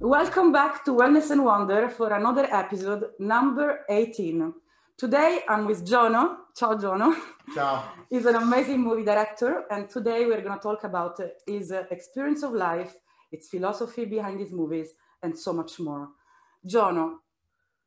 Welcome back to Wellness and Wonder for another episode, number 18. Today I'm with Jono. Ciao, Jono. Ciao. He's an amazing movie director, and today we're going to talk about his uh, experience of life, its philosophy behind his movies, and so much more. Jono,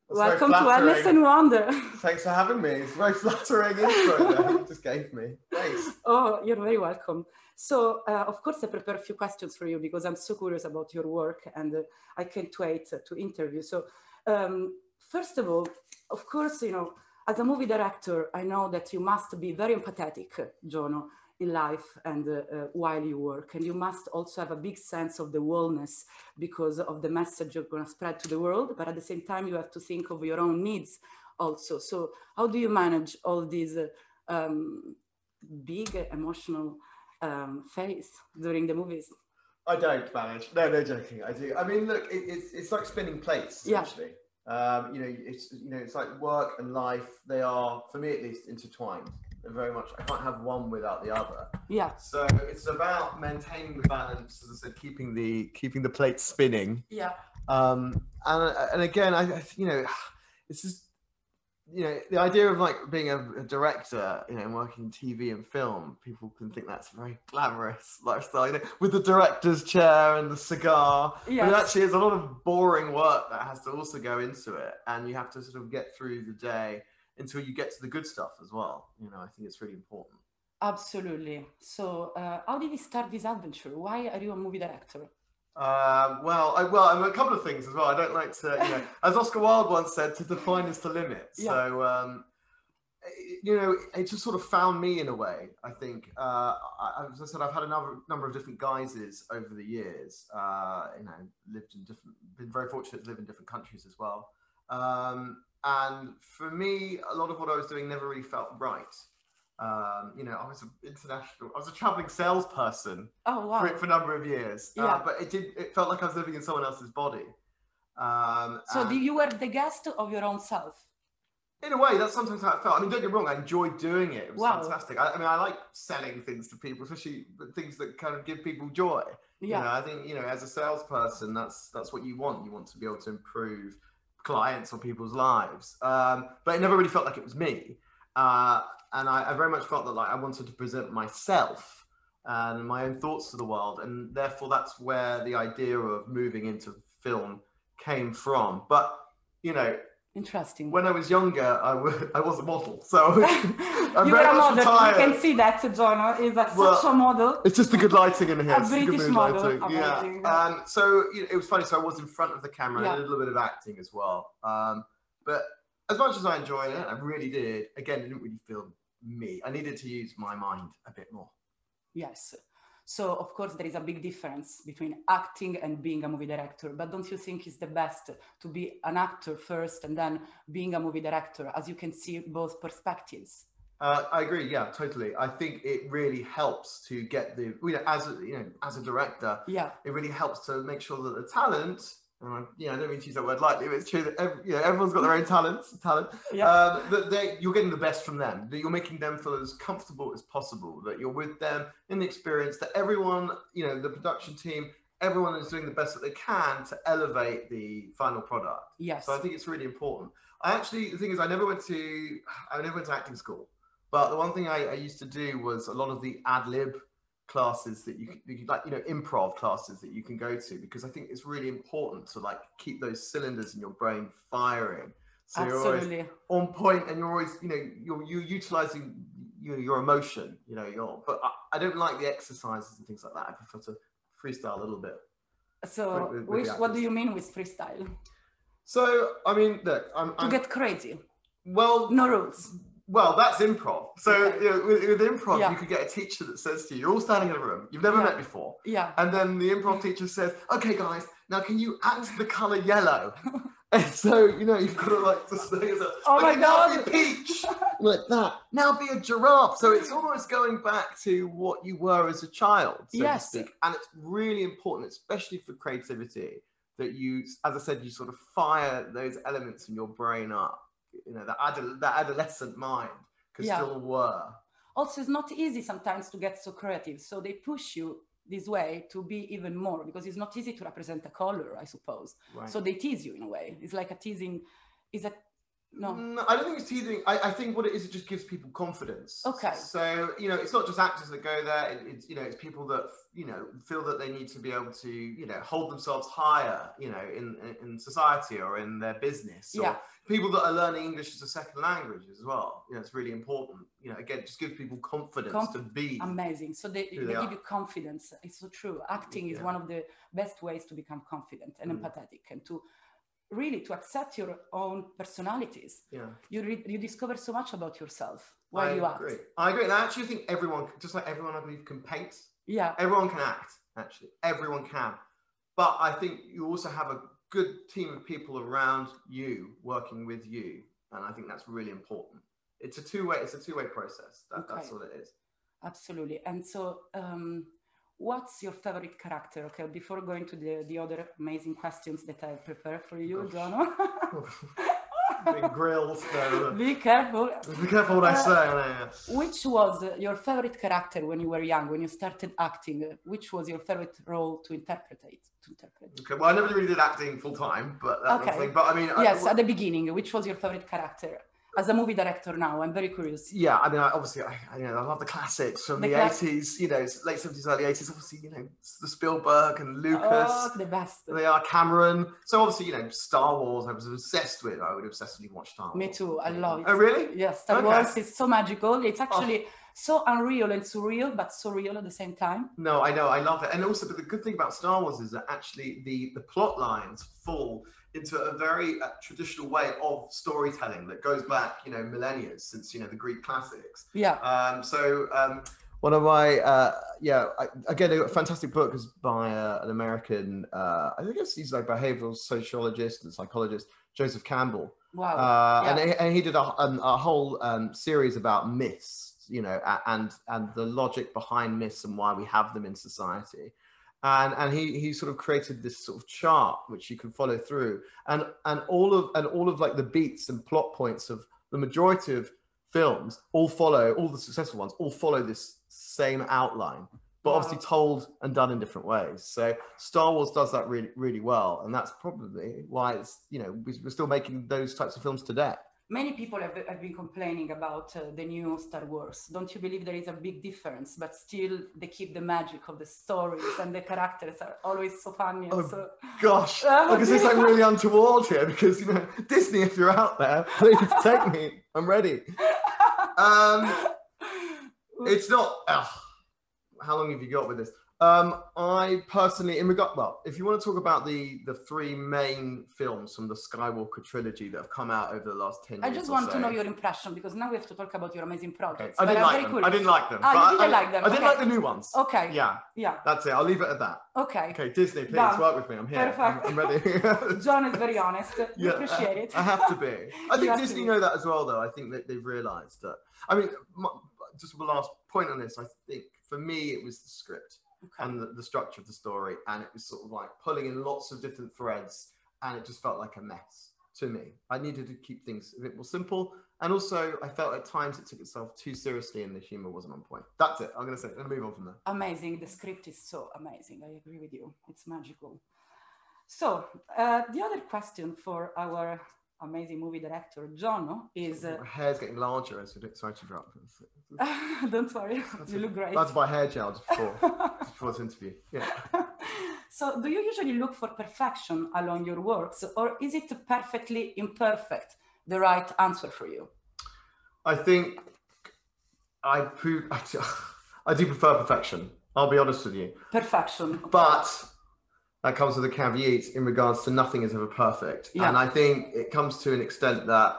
welcome to Wellness and Wonder. Thanks for having me. It's a very flattering intro that you just gave me. Thanks. Oh, you're very welcome. So, uh, of course, I prepared a few questions for you because I'm so curious about your work and uh, I can't wait to interview. So, um, first of all, of course, you know, as a movie director, I know that you must be very empathetic, Jono, in life and uh, uh, while you work. And you must also have a big sense of the wellness because of the message you're going to spread to the world. But at the same time, you have to think of your own needs also. So, how do you manage all these uh, um, big emotional um, phase during the movies? I don't manage. No, no joking. I do. I mean, look, it, it's it's like spinning plates Yeah. Um, you know, it's you know, it's like work and life. They are, for me at least, intertwined. They're very much. I can't have one without the other. Yeah, So it's about maintaining the balance, as I said, keeping the keeping the plate spinning. yeah, um and and again i I- you know it's just you know the idea of like being a, a director you know and working tv and film people can think that's a very glamorous lifestyle you know with the director's chair and the cigar Yes. but actually it's a lot of boring work that has to also go into it and you have to sort of get through the day until you get to the good stuff as well you know i think it's really important absolutely. So, uh, how did you start this adventure? Why are you a movie director? Um, well, I, well, I'm a couple of things as well. I don't like to, you know, as Oscar Wilde once said, to define is to limit. Yeah. So, um, it- you know, it just sort of found me in a way. I think, uh, I, as I said, I've had a number, number of different guises over the years. Uh, you know, lived in different, been very fortunate to live in different countries as well. Um, and for me, a lot of what I was doing never really felt right. Um, you know, I was an international, I was a traveling salesperson Oh, wow. for, for a number of years. Yeah. Uh, but it did. It felt like I was living in someone else's body. Um, So, you were the guest of your own self? in a way, that's sometimes how it felt. I mean, don't get me wrong. I enjoyed doing it. It was Wow. fantastic. I, I mean, I like selling things to people, especially things that kind of give people joy. Yeah, You know, I think you know, as a salesperson, that's that's what you want. You want to be able to improve clients or people's lives. Um, but it never really felt like it was me. Uh, and I, I very much felt that like I wanted to present myself and my own thoughts to the world, and therefore that's where the idea of moving into film came from. But you know, interesting. when I was younger, I wa- I was a model, so I'm you were a model. retired. You can see that, Jono is a, Well, such a model. It's just the good lighting in here. A British model, lighting. amazing. Yeah. Um, so you know, it was funny. So I was in front of the camera. Yeah. Did a little bit of acting as well. Um, but as much as I enjoyed it, I really did. Again, it didn't really feel me. I needed to use my mind a bit more. Yes. So, of course, there is a big difference between acting and being a movie director. But don't you think it's the best to be an actor first and then being a movie director, as you can see both perspectives? Uh, I agree. Yeah, totally. I think it really helps to get the you know as a, you know as a director, Yeah, it really helps to make sure that the talent. And I, you know, I don't mean to use that word lightly, but it's true that every, you know, everyone's got their own talents. Talent. yeah, um, that they, you're getting the best from them, that you're making them feel as comfortable as possible, that you're with them in the experience, that everyone, you know, the production team, everyone is doing the best that they can to elevate the final product. yes. So I think it's really important. I actually, the thing is, I never went to, I never went to acting school, but the one thing I, I used to do was a lot of the ad lib classes that you could, you could like, you know, improv classes that you can go to because I think it's really important to like keep those cylinders in your brain firing. So you're always Absolutely. on point and you're always you know you're you're utilizing your, your emotion you know your but I, I don't like the exercises and things like that i prefer to freestyle a little bit So, with- with which, what do you mean with freestyle? so i mean look i'm, To I'm get crazy, well no rules. Well that's improv so Okay. you know, with, with improv Yeah. you could get a teacher that says to you you're all standing in a room you've never Yeah. met before Yeah, and then the improv teacher says okay guys now can you act the color yellow and so you know you've got to like just say Oh my okay, now God. be a peach like that. Now be a giraffe. So it's almost going back to what you were as a child, so Yes. to speak. And it's really important, especially for creativity, that you, as I said, you sort of fire those elements in your brain up. You know, that, adol- that adolescent mind can Yeah. still whir. also, it's not easy sometimes to get so creative. So, they push you this way to be even more because it's not easy to represent a color, I suppose. Right. So they tease you in a way. It's like a teasing. Is that no? No, I don't think it's teasing. I, I think what it is, it just gives people confidence. Okay. So you know, it's not just actors that go there. It, it's you know, it's people that you know feel that they need to be able to you know hold themselves higher. You know, in in, in society or in their business. Or Yeah. People that are learning English as a second language as well. You know, it's really important. You know, again, it just gives people confidence Conf- to be. Amazing. So they, they they give you confidence. It's so true. Acting is one of the best ways to become confident and Mm. empathetic and to really to accept your own personalities. yeah. You re- you discover so much about yourself while I you agree. act. I agree. And I actually think everyone, just like everyone, I believe, can paint. Yeah. Everyone can act, actually. Everyone can. But I think you also have a good team of people around you working with you. And I think that's really important. It's a two-way, it's a two-way process. That, That's Okay. what it is. Absolutely. And so, um, what's your favorite character? Okay, before going to the, the other amazing questions that I prepared for you. Jono. Being grilled. So, Be careful. be careful what I Uh, say. Which was uh, your favorite character when you were young, when you started acting? Which was your favorite role to interpret? To interpret? Okay, well, I never really did acting full time, but that Okay. But I mean, I- Yes, at the beginning. Which was your favorite character? As a movie director now, I'm very curious. yeah, I mean, I, obviously, I, I, you know, I love the classics from The the, cla- 80s, you know, late 70s, early 80s. Obviously, you know, the Spielberg and Lucas. Oh, the best. They are Cameron. So obviously, you know, Star Wars. I was obsessed with. I would obsessively watch Star Wars. Me too. I love it. Oh, really? Yes, Star Okay. Wars is so magical. It's actually oh. So unreal and surreal, but so real at the same time. No, I know. I love it. And also, but the good thing about Star Wars is that actually the the plot lines fall into a very uh, traditional way of storytelling that goes back, you know, millennia since you know the Greek classics. Yeah. Um, so um, one of my uh, yeah, I, again, a fantastic book is by uh, an American. Uh, I guess he's like behavioral sociologist and psychologist, Joseph Campbell. Wow. uh, and, yeah. he, and he did a, a, a whole um, series about myths, you know, and and the logic behind myths and why we have them in society. And and he he sort of created this sort of chart which you can follow through, and and all of and all of like the beats and plot points of the majority of films all follow all the successful ones all follow this same outline but Wow. obviously told and done in different ways so star wars does that really really well and that's probably why it's you know we're still making those types of films today Many people have, have been complaining about uh, the new Star Wars. Don't you believe there is a big difference? But still, they keep the magic of the stories, and the characters are always so funny. Oh, so, gosh because it's like really untoward here because you know disney if you're out there please take me i'm ready um it's not ugh, how long have you got with this um i personally in regard well if you want to talk about the the three main films from the skywalker trilogy that have come out over the last 10 I just want to know your impression because now we have to talk about your amazing Okay, projects. I didn't like them. curious. I didn't like them. Ah, didn't I, like them, I didn't okay. like the new ones. Okay. Yeah, Yeah. that's it. I'll leave it at that. Okay. Okay, Disney, please Done. work with me. I'm here. I'm- I'm, ready. John is very honest. We Yeah, appreciate it. I have to be. I think Disney know that as well, though. I think that they've realised that. I mean, my, just the last point on this. I think for me, it was the script Okay. and the, the structure of the story, and it was sort of like pulling in lots of different threads, and it just felt like a mess to me. I needed to keep things a bit more simple, and also I felt at times it took itself too seriously, and the humour wasn't on point. That's it. I'm gonna say. I'm gonna move on from there. amazing. The script is so amazing. I agree with you. It's magical. So uh, the other question for our amazing movie director, John, is uh, My hair's getting larger as we do. Sorry to interrupt. don't worry, That's you a- look great. To buy hair gel just before, just before this interview. Yeah. so do you usually look for perfection along your works or is it perfectly imperfect the right answer for you I think I pre- I do prefer perfection. I'll be honest with you, perfection but that comes with a caveat in regards to nothing is ever perfect, Yeah. and I think it comes to an extent that,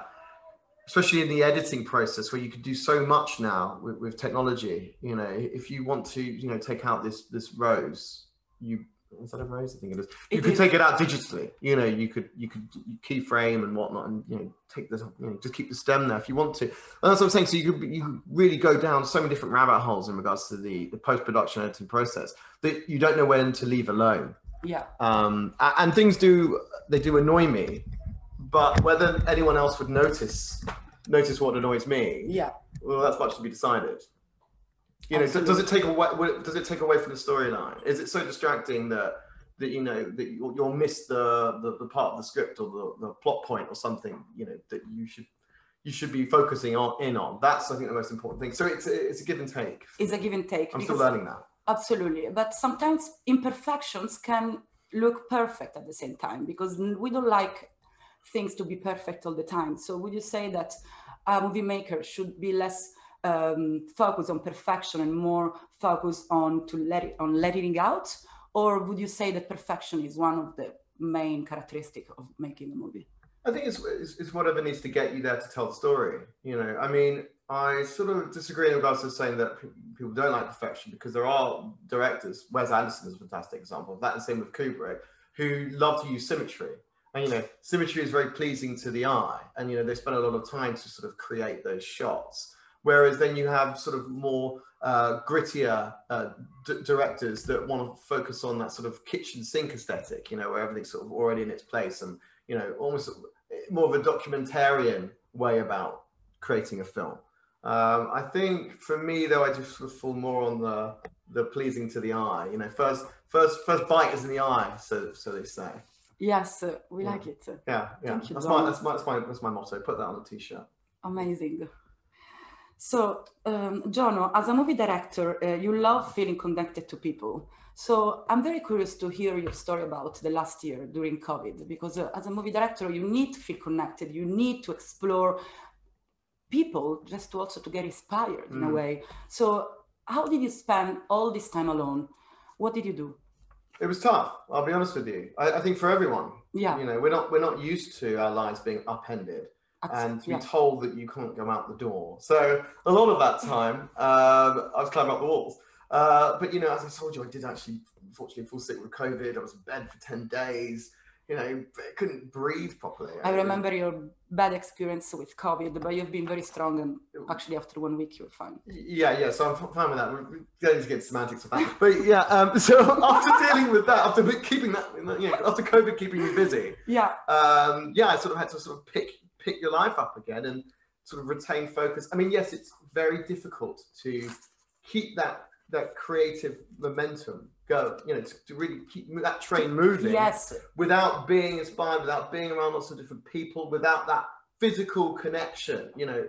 especially in the editing process, where you can do so much now with, with technology. You know, if you want to, you know, take out this this rose, you is that a rose? I think it is. You It could is. take it out digitally. You know, you could you could keyframe and whatnot, and you know, take the you know, just keep the stem there if you want to. And that's what I'm saying. So you could you could really go down so many different rabbit holes in regards to the the post production editing process that you don't know when to leave alone. Yeah Um, and things do they do annoy me, but whether anyone else would notice notice what annoys me, yeah well, that's much to be decided. You know, d- does it take away? Does it take away from the storyline? Is it so distracting that that you know that you'll, you'll miss the, the the part of the script or the, the plot point or something? You know that you should you should be focusing on in on. That's I think the most important thing. So it's a, it's a give and take. It's a give and take. I'm still learning that. Absolutely. But sometimes imperfections can look perfect at the same time because we don't like things to be perfect all the time. So would you say that a movie maker should be less um, focused on perfection and more focused on to let it, on letting it out? Or would you say that perfection is one of the main characteristic of making a movie? I think it's, it's, it's whatever needs to get you there to tell the story. You know, I mean, I sort of disagree in regards to saying that people don't like perfection because there are directors. Wes Anderson is a fantastic example of that, and same with Kubrick, who love to use symmetry. And you know, symmetry is very pleasing to the eye, and you know they spend a lot of time to sort of create those shots. Whereas then you have sort of more uh, grittier uh, directors that want to focus on that sort of kitchen sink aesthetic, you know, where everything's sort of already in its place, and you know, almost more of a documentarian way about creating a film. Um, I think for me though, I just fall more on the the pleasing to the eye. You know, first first first bite is in the eye, so so they say. Yes, uh, we Yeah. like it. Yeah, yeah. Thank you, that's Dom. my that's my that's my that's my motto. Put that on a t-shirt. Amazing. So, um, Jono, as a movie director, uh, you love feeling connected to people. So, I'm very curious to hear your story about the last year during COVID, because uh, as a movie director, you need to feel connected. You need to explore people just to also to get inspired in a Mm. way. So, how did you spend all this time alone? What did you do? It was tough. I'll be honest with you. I, I think for everyone, Yeah, you know, we're not we're not used to our lives being upended. and to yeah. be told that you can't go out the door. So a lot of that time, um, I was climbing up the walls. Uh, but you know, as I told you, I did actually, unfortunately, fall sick with COVID. I was in bed for ten days. You know, couldn't breathe properly. I remember your bad experience with COVID, but you've been very strong, and actually, after one week, you're fine. Yeah, yeah. So I'm fine with that. We're we're going to get semantics of that. But yeah, um, so after dealing with that, after keeping that, you know, after COVID keeping me busy, Yeah, um, yeah, I sort of had to sort of pick pick your life up again and sort of retain focus. I mean, yes, it's very difficult to keep that that creative momentum go. You know, to, to really keep that train moving yes, without being inspired, without being around lots of different people, without that physical connection. You know,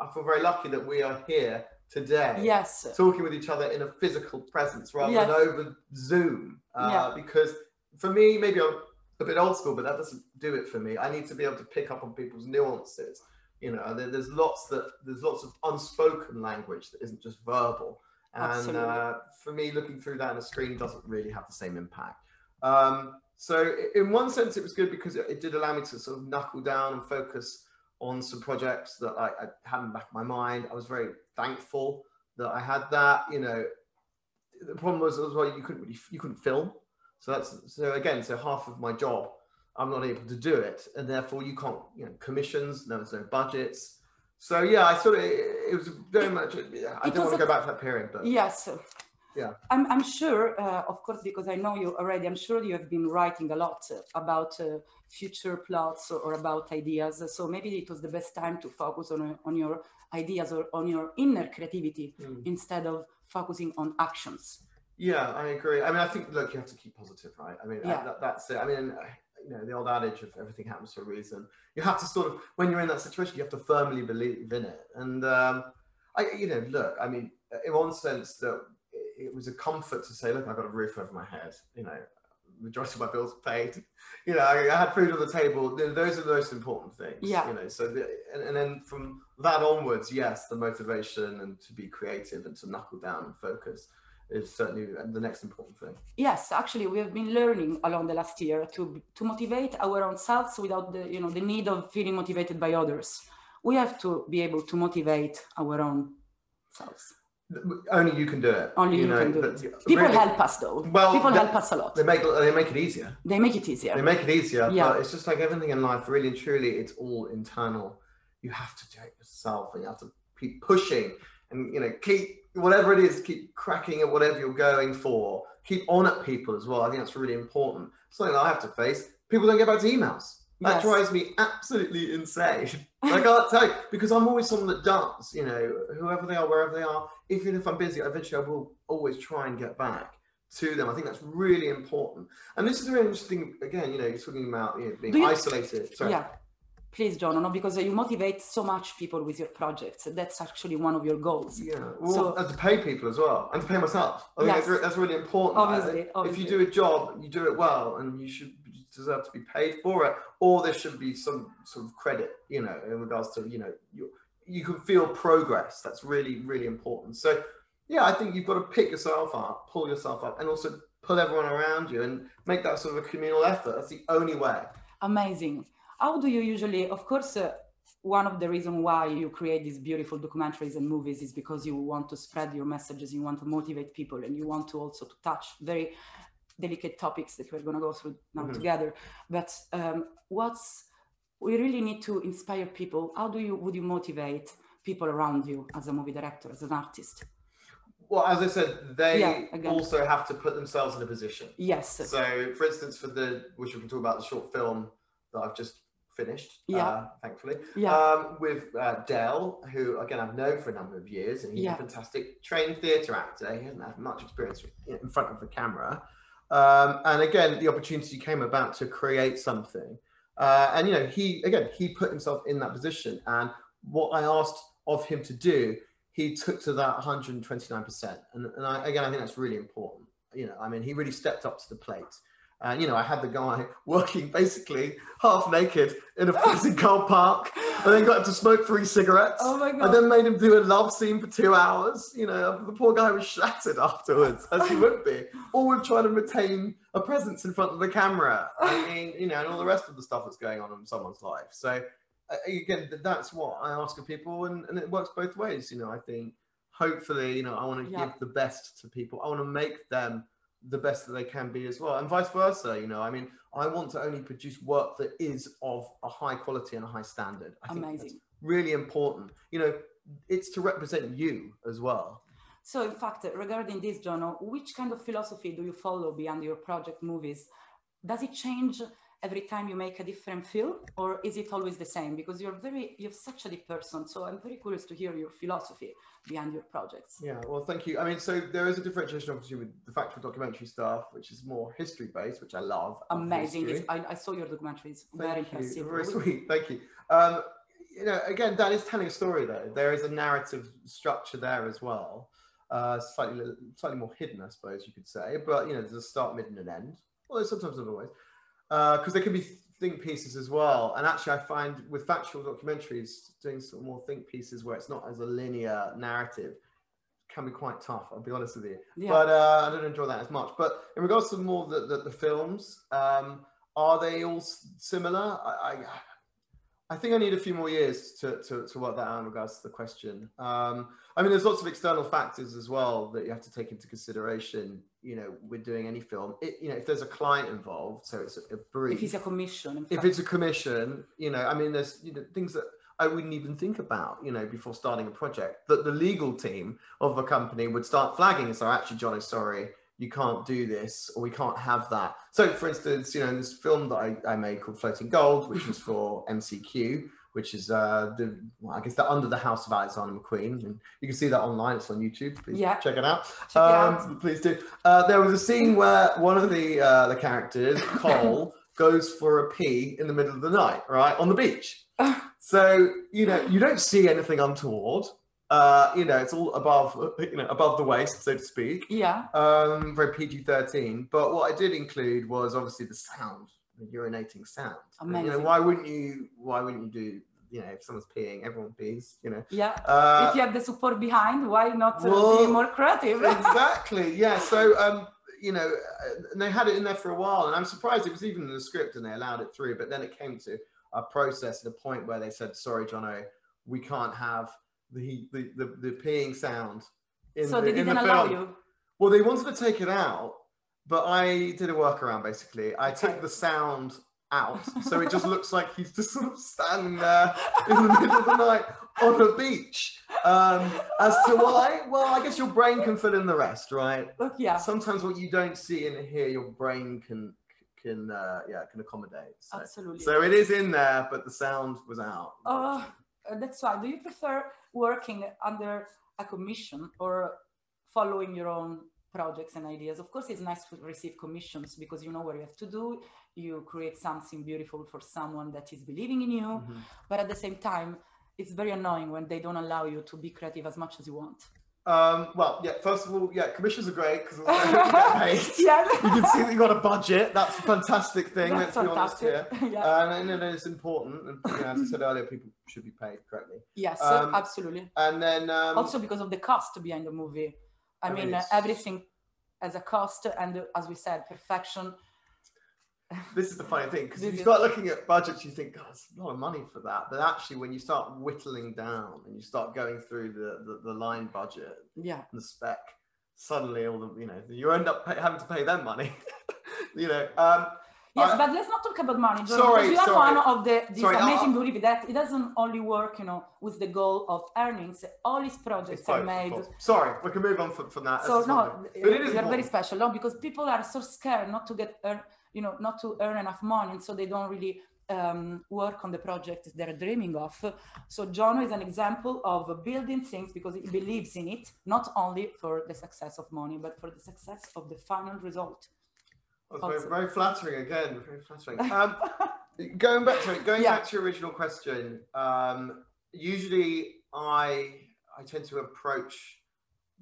I feel very lucky that we are here today yes. talking with each other in a physical presence rather Yes. than over Zoom. Uh, Yeah. Because for me, maybe I'm a bit old school, but that doesn't do it for me. I need to be able to pick up on people's nuances. You know, there, there's lots that there's lots of unspoken language that isn't just verbal. And uh, for me, looking through that on a screen doesn't really have the same impact. Um, so in one sense, it was good because it, it did allow me to sort of knuckle down and focus on some projects that I, I had in the back of my mind. I was very thankful that I had that. You know, the problem was as well you couldn't really you couldn't film. So that's so again, so half of my job I'm not able to do it, and therefore you can't you know commissions. There was no budgets. So yeah, I sort of it was very much. I It don't want to go back to that period, but Yes. Yeah. I'm, I'm sure, uh, of course, because I know you already, I'm sure you have been writing a lot uh, about uh, future plots or about ideas. So maybe it was the best time to focus on, uh, on your ideas or on your inner creativity Mm. instead of focusing on actions. Yeah, I agree. I mean, I think look, you have to keep positive, right? I mean, Yeah. that, that's it. I mean, you know, the old adage of everything happens for a reason. You have to sort of, when you're in that situation, you have to firmly believe in it. And um, I, you know, look, I mean, in one sense, that it was a comfort to say, look, I've got a roof over my head. You know, the majority of my bills paid. You know, I, I had food on the table. Those are the most important things. Yeah. You know, so the, and, and then from that onwards, yes, the motivation and to be creative and to knuckle down and focus is certainly the next important thing. Yes, actually, we have been learning along the last year to to motivate our own selves without the you know the need of feeling motivated by others. We have to be able to motivate our own selves. Only you can do it. Only you, know, can do it. People really, help us though. Well, People that- help us a lot. They make they make it easier. They make it easier. They make it easier. Yeah. But it's just like everything in life, really and truly, it's all internal. You have to do it yourself, and you have to keep pushing, and you know, keep whatever it is, keep cracking at whatever you're going for. Keep on at people as well. I think that's really important. Something that I have to face. People don't get back to emails. That Yes. drives me absolutely insane. I can't tell you because I'm always someone that does. You know, whoever they are, wherever they are, even if I'm busy, eventually I will always try and get back to them. I think that's really important. And this is a really interesting. Again, you know, you're talking about you know, being you- isolated. Sorry. Yeah. Please, John, no, because you motivate so much people with your projects. That's actually one of your goals. Yeah, well, So- and to pay people as well, and to pay myself. I think Yes. that's, that's really important. I- Obviously, if you do a job, you do it well, and you should deserve to be paid for it, or there should be some sort of credit, you know, in regards to you know you you can feel progress. That's really really important. So yeah, I think you've got to pick yourself up, pull yourself up, and also pull everyone around you, and make that sort of a communal effort. That's the only way. Amazing. How do you usually, of course, uh, one of the reasons why you create these beautiful documentaries and movies is because you want to spread your messages, you want to motivate people, and you want to also to touch very delicate topics that we're going to go through now Mhm. together. But um, what's we really need to inspire people. How do you would you motivate people around you as a movie director, as an artist? Well, as I said, they Yeah, also have to put themselves in a position. Yes. So, for instance, for the which we can talk about the short film that I've just finished, Yeah. uh, thankfully, yeah. um, with uh, Dell, who again I've known for a number of years, and he's Yeah. a fantastic trained theatre actor. He hasn't had much experience in front of the camera, um, and again, the opportunity came about to create something, uh, and you know, he again he put himself in that position, and what I asked of him to do, he took to that 129 percent, and, and I, again, I think that's really important. You know, I mean, he really stepped up to the plate. And you know, I had the guy working basically half naked in a freezing cold park, and then got him to smoke three cigarettes, oh my and god. then made him do a love scene for two hours. You know, the poor guy was shattered afterwards, as he would be. All with trying to retain a presence in front of the camera. I mean, you know, and all the rest of the stuff that's going on in someone's life. So again, that's what I ask of people, and, and it works both ways. You know, I think hopefully, you know, I want to Yeah. give the best to people. I want to make them the best that they can be as well, and vice versa. You know, I mean, I want to only produce work that is of a high quality and a high standard. I Amazing. really important. You know, it's to represent you as well. So, in fact, regarding this, John, which kind of philosophy do you follow beyond your project movies? Does it change every time you make a different film, or is it always the same? Because you're very, you're such a deep person, so I'm very curious to hear your philosophy behind your projects. Yeah, well, thank you. I mean, so there is a differentiation, obviously, with the factual documentary stuff, which is more history based, which I love. Amazing! It's, I, I saw your documentaries. Thank very you. impressive. Very sweet. Thank you. Um, you know, again, that is telling a story, though. There is a narrative structure there as well. Uh, slightly, slightly more hidden, I suppose you could say. But you know, there's a start, mid, and an end. Well, sometimes not always, because there can be think pieces as well. And actually, I find with factual documentaries, doing some more think pieces where it's not as a linear narrative can be quite tough. I'll be honest with you Yeah. but uh, I don't enjoy that as much. But in regards to more the, the, the films, um, are they all s- similar? I, I, I think I need a few more years to, to, to work that out in regards to the question. Um, I mean, there's lots of external factors as well that you have to take into consideration. You know, with doing any film, it, you know, if there's a client involved, so it's a, a brief. if it's a commission, if it's a commission, you know, I mean, there's you know things that I wouldn't even think about, you know, before starting a project. That the legal team of a company would start flagging and say, actually, John is sorry, you can't do this, or we can't have that. So, for instance, you know, in this film that I, I made called Floating Gold, which was for MCQ, which is uh, the well, I guess they're under the house of Alexander McQueen, and you can see that online. It's on YouTube. Please Yeah. check it out. Check it out. Um, Please do. Uh, there was a scene where one of the uh, the characters, Cole, goes for a pee in the middle of the night, right on the beach. So you know you don't see anything untoward. Uh, you know it's all above you know above the waist, so to speak. Yeah. Um, very PG thirteen. But what I did include was obviously the sound, the urinating sound. Amazing. You know, why wouldn't you? Why wouldn't you do? You know, if someone's peeing, everyone pees. You know. Yeah. Uh, if you have the support behind, why not uh, well, be more creative? exactly. Yeah. So, um, you know, uh, and they had it in there for a while, and I'm surprised it was even in the script, and they allowed it through. But then it came to a process, at a point where they said, "Sorry, Jono, we can't have the the the, the peeing sound." In so the, they in the didn't allow film. you. Well, they wanted to take it out, but I did a workaround. Basically, I took the sound out, so it just looks like he's just sort of standing there in the middle of the night on a beach. Um, as to why, well, I guess your brain can fill in the rest, right? Look, yeah. Sometimes what you don't see and hear, your brain can can uh, yeah can accommodate. So. Absolutely. So it is in there, but the sound was out. Oh, that's why. Do you prefer working under a commission or following your own projects and ideas? Of course, it's nice to receive commissions because you know what you have to do. You create something beautiful for someone that is believing in you. Mhm. But at the same time, it's very annoying when they don't allow you to be creative as much as you want. Um, well, yeah. First of all, yeah, commissions are great because you yeah. can see that you got a budget. That's a fantastic thing. That's let's be honest fantastic. here. yeah. Uh, and, and it's important. And you know, as I said earlier, people should be paid correctly. yes, um, absolutely. And then um, also because of the cost behind the movie. I, I mean, mean, uh, everything has a cost, and as we said, perfection. This is the funny thing because This you start looking at budgets, you think, God, it's a lot of money for that. But actually, when you start whittling down and you start going through the the, the line budget Yeah, and the spec, suddenly all the you know you end up pay, having to pay them money. you know. Um, yes, I- but let's not talk about money. Jordan, Sorry, you are sorry. one of the this Sorry, amazing movie that it doesn't only work, you know, with the goal of earnings. All these projects both, are made. Sorry, we can move on from, from that. So no. But it is you're very special, no, because people are so scared not to get you know, not to earn enough money, and so they don't really um, work on the project they're dreaming of. So Jono is an example of building things because he believes in it, not only for the success of money, but for the success of the final result. That's very, very flattering again. Very flattering. Um, going back to it, going Yeah. back to your original question. Um, usually, I I tend to approach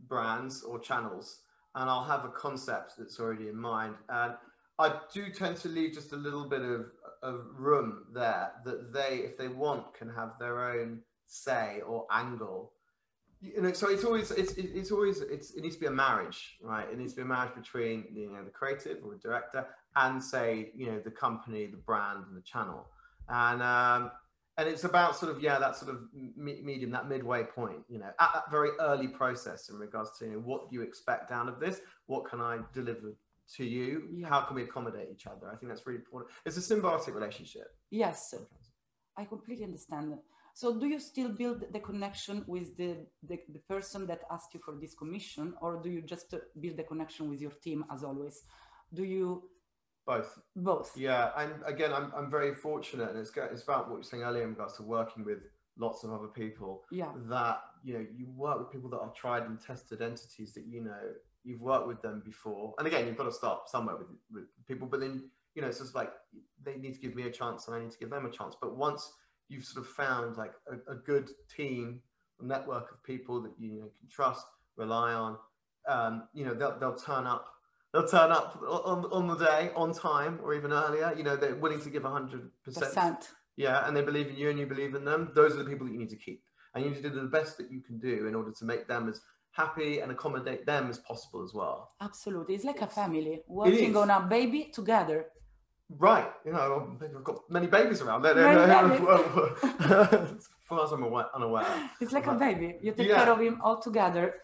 brands or channels, and I'll have a concept that's already in mind, and I do tend to leave just a little bit of of room there that they, if they want, can have their own say or angle. You know, so it's always it's it's always it's it needs to be a marriage, right? It needs to be a marriage between you know the creative or the director and say you know the company, the brand, and the channel, and um, and it's about sort of yeah that sort of me- medium, that midway point, you know, at that very early process in regards to you know, what do you expect out of this? What can I deliver to you? Yeah. How can we accommodate each other? I think that's really important. It's a symbiotic relationship. Yes, I completely understand. So do you still build the connection with the, the, the person that asked you for this commission, or do you just uh, build the connection with your team as always? Do you Both. both? Yeah, and again, I'm, I'm very fortunate, and it's it's about what you were saying earlier in regards to working with lots of other people. Yeah. That you know, you work with people that are tried and tested entities that you know you've worked with them before. And again, you've got to start somewhere with with people, but then you know, it's just like they need to give me a chance, and I need to give them a chance. But once you've sort of found like a, a good team, a network of people that you know, can trust, rely on, um, you know, they'll they'll turn up they'll turn up on, on the day on time or even earlier you know they're willing to give 100% Percent. yeah and they believe in you and you believe in them those are the people that you need to keep and you need to do the best that you can do in order to make them as happy and accommodate them as possible as well. Absolutely. It's like a family. Working on a baby together. right. You know i've got many babies around. There Many as far as i'm unaware. It's like a baby. You take Yeah. care of him all together.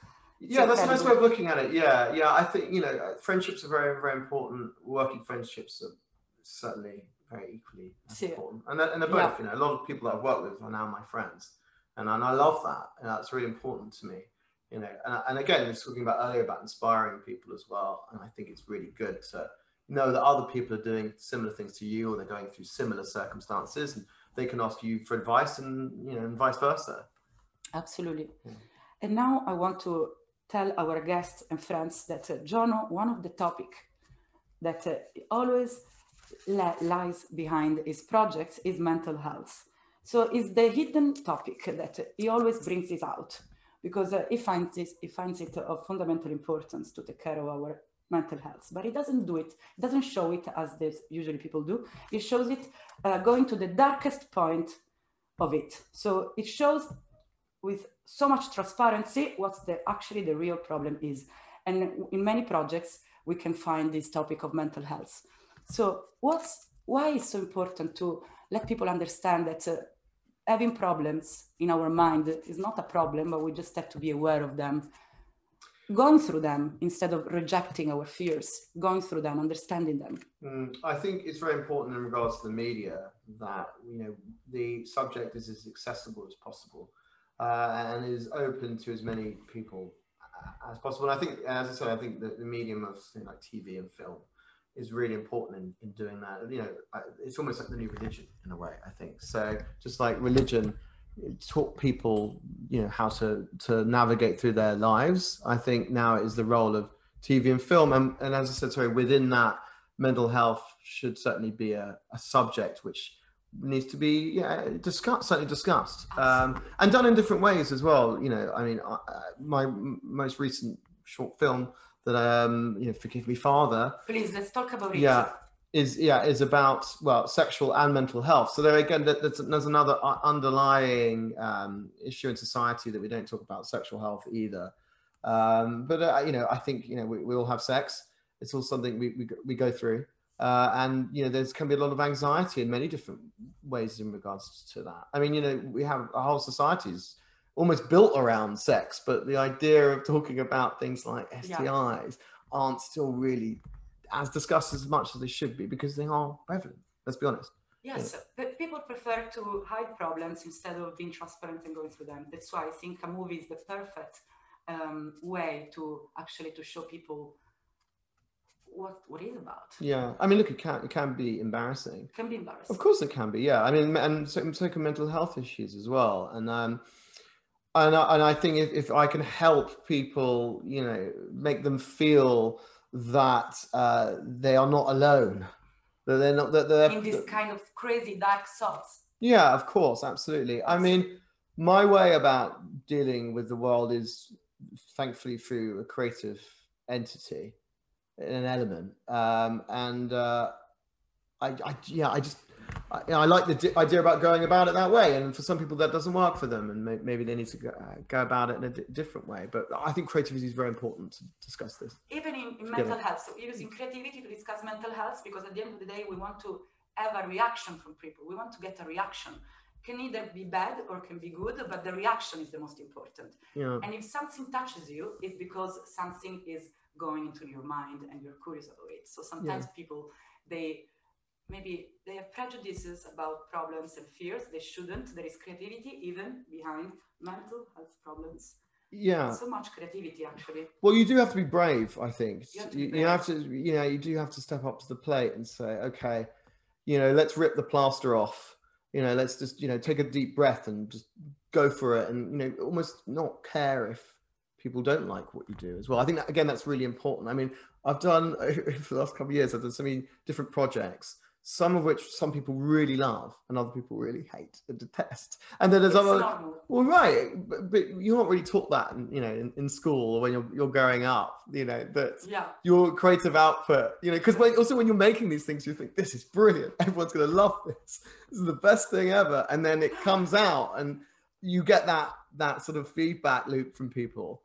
It's yeah that's a nice way of looking at it. Yeah yeah. I think you know uh, friendships are very very important. Working friendships are certainly very equally See. important. And they're, and they're both Yeah. you know a lot of people that i've worked with are now my friends. And, and i love that. And that's really important to me you know and, and again we were talking about earlier about inspiring people as well and i think it's really good to know that other people are doing similar things to you or they're going through similar circumstances and they can ask you for advice and you know and vice versa Absolutely. Yeah. And now I want to tell our guests and friends that uh, Jono, one of the topic that uh, always li- lies behind his projects is mental health. So it's the hidden topic that he always brings this out because uh, he finds this, he finds it of fundamental importance to take care of our mental health, but he doesn't do it, he doesn't show it as this usually people do. He shows it uh, going to the darkest point of it. So it shows with so much transparency what's the actually the real problem is and in many projects we can find this topic of mental health so what's why is so important to let people understand that uh, having problems in our mind is not a problem but we just have to be aware of them going through them instead of rejecting our fears going through them understanding them Mm, I think it's very important in regards to the media that you know the subject is as accessible as possible uh, and is open to as many people uh, as possible. And I think, as I said, I think that the medium of you know, like TV and film is really important in, in doing that. You know, it's almost like the new religion in a way. I think so. Just like religion taught people, you know, how to to navigate through their lives. I think now is the role of TV and film, and, and as I said, sorry, within that, mental health should certainly be a, a subject which needs to be yeah discussed certainly discussed um, and done in different ways as well you know i mean uh, my most recent short film that um you know forgive me father please let's talk about it. Yeah is yeah is about well sexual and mental health. So there again there's, there's another uh, underlying um, issue in society that we don't talk about sexual health either. Um, but uh, you know i think you know we, we all have sex. It's all something we, we, we go through. Uh, and you know there's can be a lot of anxiety in many different ways in regards to that. I mean you know we have our whole societies almost built around sex but the idea of talking about things like stis yeah. aren't still really as discussed as much as they should be because they are prevalent let's be honest yes yeah. people prefer to hide problems instead of being transparent and going through them that's why i think a movie is the perfect um, way to actually to show people what what is about. Yeah, I mean, look, it can it can be embarrassing. It can be embarrassing. Of course, it can be. Yeah, I mean, and so, so can mental health issues as well. And um, and I, and I think if, if I can help people, you know, make them feel that uh, they are not alone, that they're not that they're in this kind of crazy dark thoughts. Yeah, of course, absolutely. I mean, my way about dealing with the world is thankfully through a creative entity an element. Um, and uh, I, I, yeah, I just, I, you know, I like the di- idea about going about it that way. And for some people, that doesn't work for them, and may- maybe they need to go, uh, go about it in a different way. But I think creativity is very important to discuss this. Even in, in mental health, so using creativity to discuss mental health, because at the end of the day, we want to have a reaction from people. We want to get a reaction can either be bad or can be good, but the reaction is the most important. Yeah. And if something touches you, it's because something is going into your mind and you're curious about it. So sometimes yeah. people they maybe they have prejudices about problems and fears. They shouldn't. There is creativity even behind mental health problems. Yeah. So much creativity actually. Well, you do have to be brave, I think. You have to, you, you have to you know, you do have to step up to the plate and say, okay, you know, let's rip the plaster off. You know, let's just, you know, take a deep breath and just go for it and, you know, almost not care if people don't like what you do as well. I think that, again that's really important. I mean, I've done for the last couple of years, I've done so many different projects, some of which some people really love and other people really hate and detest. And then there's it's other normal. well, right, but, but you're not really taught that, in, you know, in, in school or when you're you're growing up. You know that yeah. your creative output. You know, because also when you're making these things, you think this is brilliant. Everyone's going to love this. This is the best thing ever. And then it comes out and you get that that sort of feedback loop from people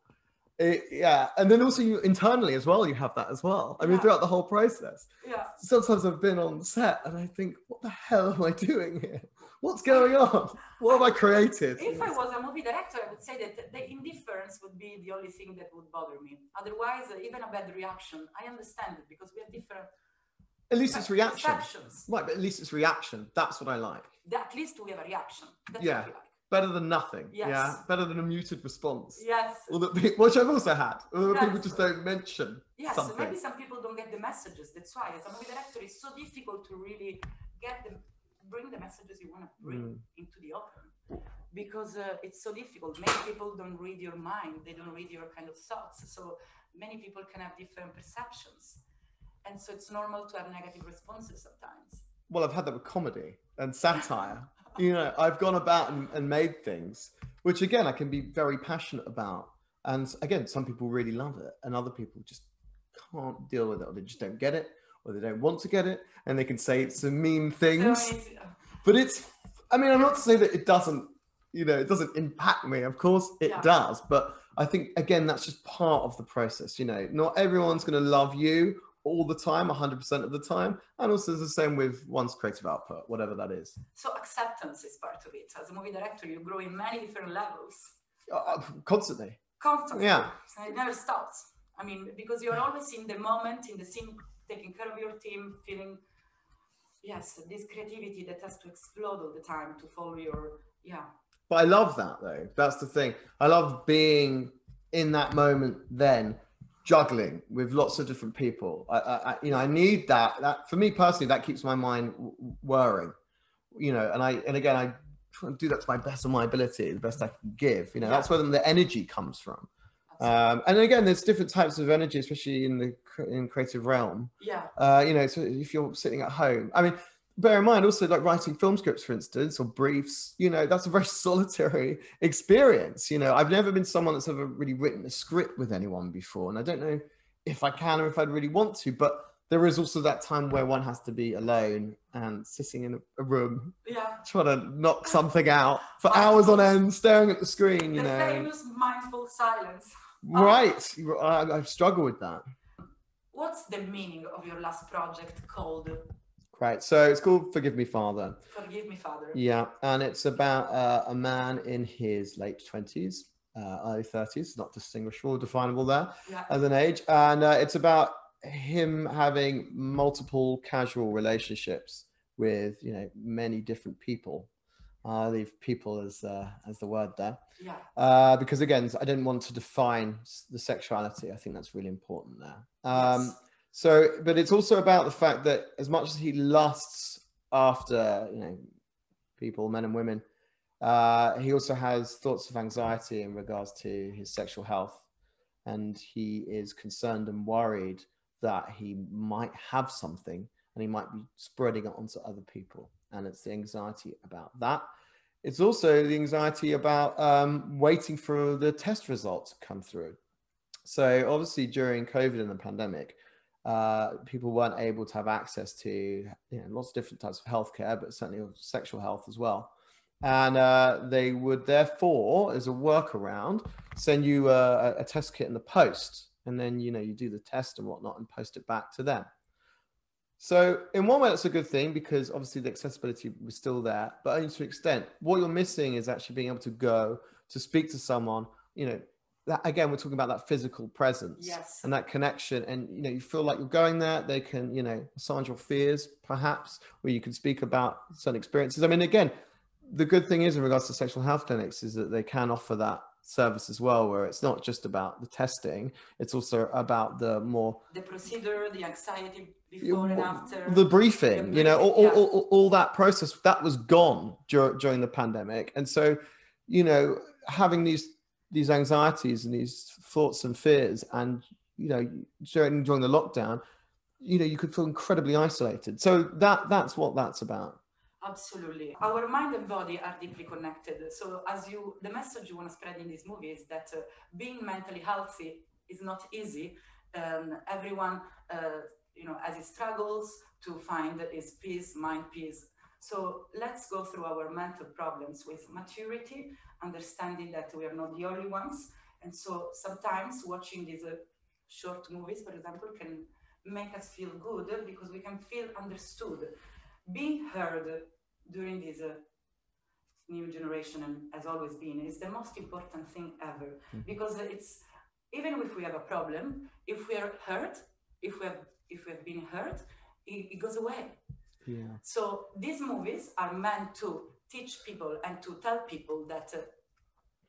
it, yeah, and then also you internally as well. You have that as well. I mean, Yeah. throughout the whole process. Yeah. Sometimes I've been on set and I think, what the hell am I doing here? What's going on? What have I created? If I was a movie director, I would say that the indifference would be the only thing that would bother me. Otherwise, even a bad reaction, I understand it because we have different At least it's reaction. Right, but at least it's reaction. That's what I like. At least we have a reaction. That's Yeah. What we like. Better than nothing. Yes. Yeah. Better than a muted response. Yes. That, which I've also had. That people just don't mention Yes, so maybe some people don't get the messages. That's why, as a movie director, it's so difficult to really get them, bring the messages you want to bring Mm. into the open because uh, it's so difficult. Many people don't read your mind, they don't read your kind of thoughts. So many people can have different perceptions. And so it's normal to have negative responses sometimes. well, I've had that with comedy and satire. you know, I've gone about and, and made things, which again, I can be very passionate about. And again, some people really love it, and other people just can't deal with it, or they just don't get it, or they don't want to get it, and they can say it's a mean things. But it's, I mean, I'm not to say that it doesn't, you know, it doesn't impact me. Of course, it Yeah. does. But I think again, that's just part of the process. You know, not everyone's going to love you all the time, 100% of the time. And also, it's the same with one's creative output, whatever that is. so acceptance is part of it. As a movie director, you grow in many different levels. Uh, constantly. constantly. Yeah. So it never stops. I mean, because you're always in the moment, in the scene, taking care of your team, feeling, yes, this creativity that has to explode all the time to follow your, yeah. But I love that though. That's the thing. I love being in that moment then juggling with lots of different people. I, I, you know, I need that. That for me personally, that keeps my mind whirring. You know, and I and again, I try and do that to my best of my ability, the best I can give. You know, yeah. that's where the energy comes from. Um, and again, there's different types of energy, especially in the in creative realm. Yeah. Uh, you know, so if you're sitting at home, I mean, bear in mind also like writing film scripts, for instance, or briefs. You know, that's a very solitary experience. You know, I've never been someone that's ever really written a script with anyone before, and I don't know if I can or if I'd really want to, but there is also that time where one has to be alone and sitting in a, room, yeah, trying to knock something out for hours on end, staring at the screen. You the know, famous mindful silence. Right. Um, I, I struggle with that. What's the meaning of your last project called? Right. So it's called Forgive Me, Father. Forgive Me, Father. Yeah. And it's about uh, a man in his late 20s, uh, early 30s, not distinguishable, definable there yeah. as an age. And uh, it's about him having multiple casual relationships with, you know, many different people I leave people as uh, as the word there. Yeah. Uh, because again, I didn't want to define the sexuality. I think that's really important there. Um, yes. So, but it's also about the fact that as much as he lusts after, you know, people, men and women, uh, he also has thoughts of anxiety in regards to his sexual health, and he is concerned and worried that he might have something and he might be spreading it onto other people and it's the anxiety about that. It's also the anxiety about um, waiting for the test results to come through. So obviously during COVID and the pandemic, uh, people weren't able to have access to you know, lots of different types of healthcare, but certainly sexual health as well. And uh, they would therefore, as a workaround, send you a, a test kit in the post, and then you know you do the test and whatnot and post it back to them. So in one way, that's a good thing because obviously the accessibility was still there, but only to an extent. What you're missing is actually being able to go to speak to someone. You know, that, again, we're talking about that physical presence yes. and that connection, and you know, you feel like you're going there. They can, you know, assuage your fears, perhaps, where you can speak about certain experiences. I mean, again, the good thing is in regards to sexual health clinics is that they can offer that service as well where it's not just about the testing it's also about the more the procedure the anxiety before and after the briefing, the briefing you know all, yeah. all, all, all, that process that was gone dur- during the pandemic and so you know having these these anxieties and these thoughts and fears and you know during during the lockdown you know you could feel incredibly isolated so that that's what that's about Absolutely. Our mind and body are deeply connected. So, as you, the message you want to spread in this movie is that uh, being mentally healthy is not easy. Um, everyone, uh, you know, as his struggles to find his peace, mind peace. So, let's go through our mental problems with maturity, understanding that we are not the only ones. And so, sometimes watching these uh, short movies, for example, can make us feel good because we can feel understood being heard during this uh, new generation and has always been is the most important thing ever mm-hmm. because it's even if we have a problem if we are hurt if we have if we have been hurt it, it goes away yeah so these movies are meant to teach people and to tell people that uh,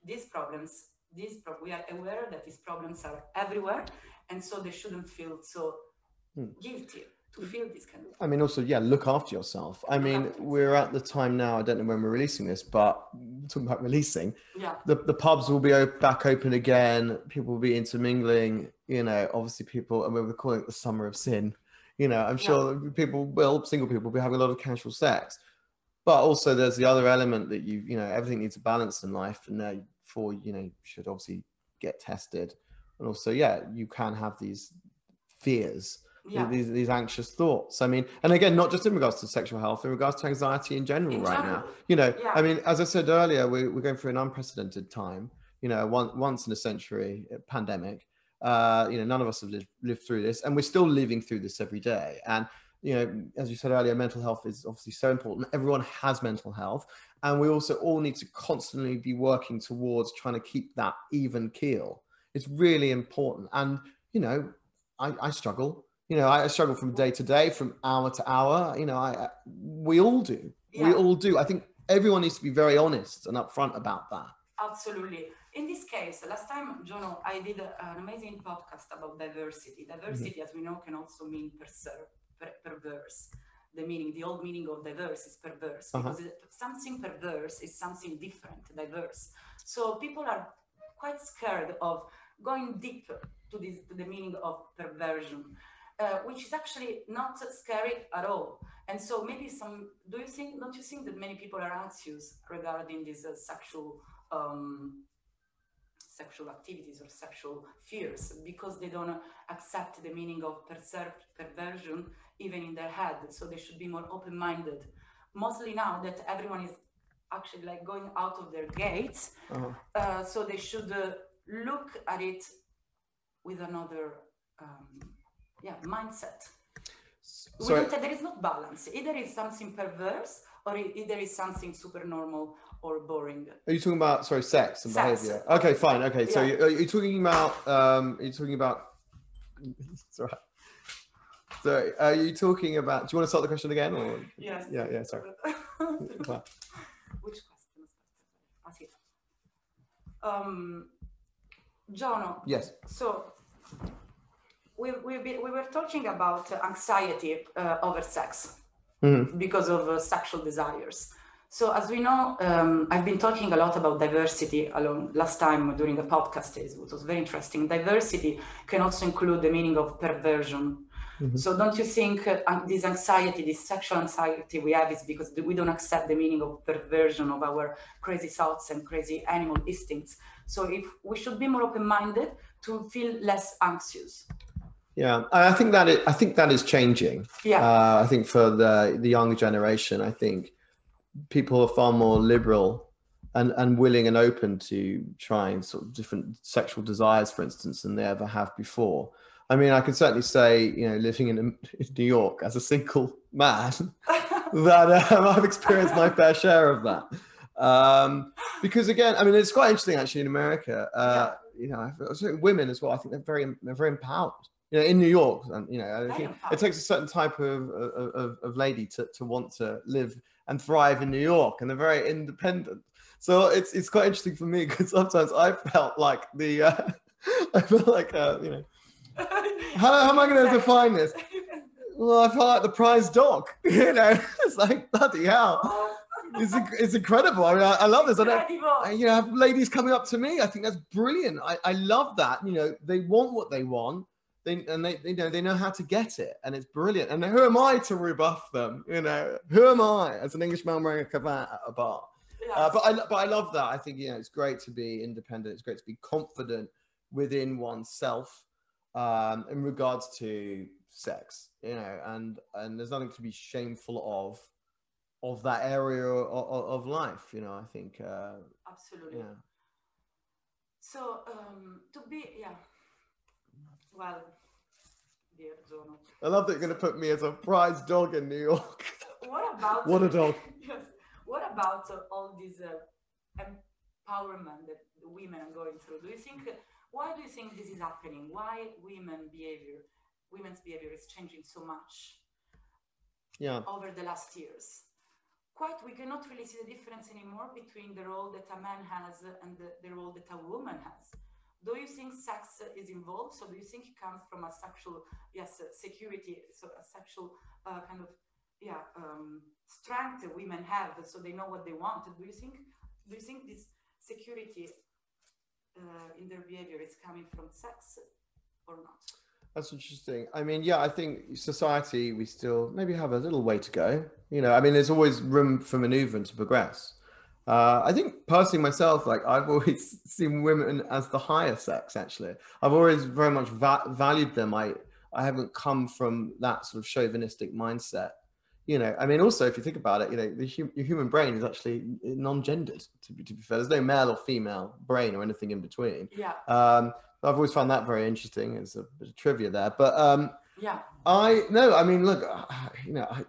these problems these pro- we are aware that these problems are everywhere and so they shouldn't feel so mm. guilty to feel this kind of. I mean, also, yeah, look after yourself. I mean, we're at the time now. I don't know when we're releasing this, but talking about releasing, yeah, the, the pubs will be back open again. People will be intermingling. You know, obviously, people, and we're calling it the summer of sin. You know, I'm sure yeah. people will, single people, will be having a lot of casual sex. But also, there's the other element that you, you know, everything needs a balance in life, and therefore, you know, you should obviously get tested, and also, yeah, you can have these fears yeah. these these anxious thoughts. I mean, and again, not just in regards to sexual health, in regards to anxiety in general in right general. now. You know, yeah. I mean, as I said earlier, we, we're going through an unprecedented time. You know, one, once in a century uh, pandemic. Uh, you know, none of us have lived, lived through this, and we're still living through this every day. And you know, as you said earlier, mental health is obviously so important. Everyone has mental health, and we also all need to constantly be working towards trying to keep that even keel. It's really important. And you know, I, I struggle you know, I struggle from day to day, from hour to hour. You know, I, I we all do. Yeah. We all do. I think everyone needs to be very honest and upfront about that. Absolutely. In this case, last time, Jono, I did an amazing podcast about diversity. Diversity, as we know, can also mean perser- per- perverse. The meaning, the old meaning of diverse is perverse Uh-huh. because it, something perverse is something different, diverse. So people are quite scared of going deeper to this to the meaning of perversion, uh, which is actually not scary at all. And so maybe some. Do you think? Don't you think that many people are anxious regarding this uh, sexual um, sexual activities or sexual fears because they don't accept the meaning of perser- perversion even in their head. So they should be more open-minded. Mostly now that everyone is actually like going out of their gates, Uh-huh. uh, so they should uh, look at it with another um, yeah mindset. Sorry, don't, there is not balance. Either it's something perverse or it, either it's something super normal or boring. are you talking about sorry sex and Sex. behavior? Okay, fine. Okay, so Yeah. you, are you talking about um, you're you talking about? It's all right. So are you talking about? Do you want to start the question again or? Yes. Yeah, yeah. Sorry. Which question? Sì. Um, Jono, Yes. so we, we, we were talking about anxiety uh, over sex Mhm. because of uh, sexual desires. So as we know, um, I've been talking a lot about diversity along last time during the podcast. It was very interesting. Diversity can also include the meaning of perversion. Mhm. So don't you think uh, this anxiety, this sexual anxiety we have is because we don't accept the meaning of perversion of our crazy thoughts and crazy animal instincts. So if we should be more open-minded to feel less anxious. Yeah, I I think that is, I think that is changing. Yeah. Uh, I think for the the younger generation, I think people are far more liberal and and willing and open to trying sort of different sexual desires, for instance, than they ever have before. I mean, I can certainly say, you know, living in, New York as a single man, that um, I've experienced my fair share of that. Um, because again, I mean, it's quite interesting actually in America. Uh, You know, women as well. I think they're very, they're very empowered. You know, in New York, and you know, I think it takes a certain type of of, of, of lady to, to want to live and thrive in New York, and they're very independent. So it's it's quite interesting for me because sometimes I felt like the uh, I felt like uh, you know how, how am I going to define this? Well, I felt like the prize dog. You know, it's like bloody hell. It's it's incredible. I mean, I, I love this. I don't. I, you know, have ladies coming up to me. I think that's brilliant. I, I love that. You know, they want what they want. They and they, they know they know how to get it, and it's brilliant. And who am I to rebuff them? You know, who am I as an Englishman wearing a cravat at a bar? Uh, but I but I love that. I think you know it's great to be independent. It's great to be confident within oneself um, in regards to sex. You know, and and there's nothing to be shameful of of that area of, of life. You know, I think uh, Absolutely. yeah. So um, to be, yeah. Well, dear Jono, I love that you're going to put me as a prize dog in New York. what about What a dog. yes. What about uh, all this uh, empowerment that the women are going through? Do you think? Why do you think this is happening? Why women behavior, women's behavior is changing so much Yeah. over the last years? Quite, we cannot really see the difference anymore between the role that a man has and the, the role that a woman has. Do you think sex is involved? So do you think it comes from a sexual, yes, security, so a sexual uh, kind of, yeah, um, strength that women have, so they know what they want? Do you think, do you think this security uh, in their behavior is coming from sex or not? That's interesting. I mean, yeah, I think society, we still maybe have a little way to go. You know, I mean, there's always room for maneuver and to progress. Uh, I think personally myself, like I've always seen women as the higher sex. Actually, I've always very much va- valued them. I I haven't come from that sort of chauvinistic mindset. You know, I mean, also if you think about it, you know, the hum- your human brain is actually non-gendered. To be, to be fair, there's no male or female brain or anything in between. Yeah, Um, I've always found that very interesting. It's a bit of trivia there, but um, yeah, I no, I mean, look, you know, I,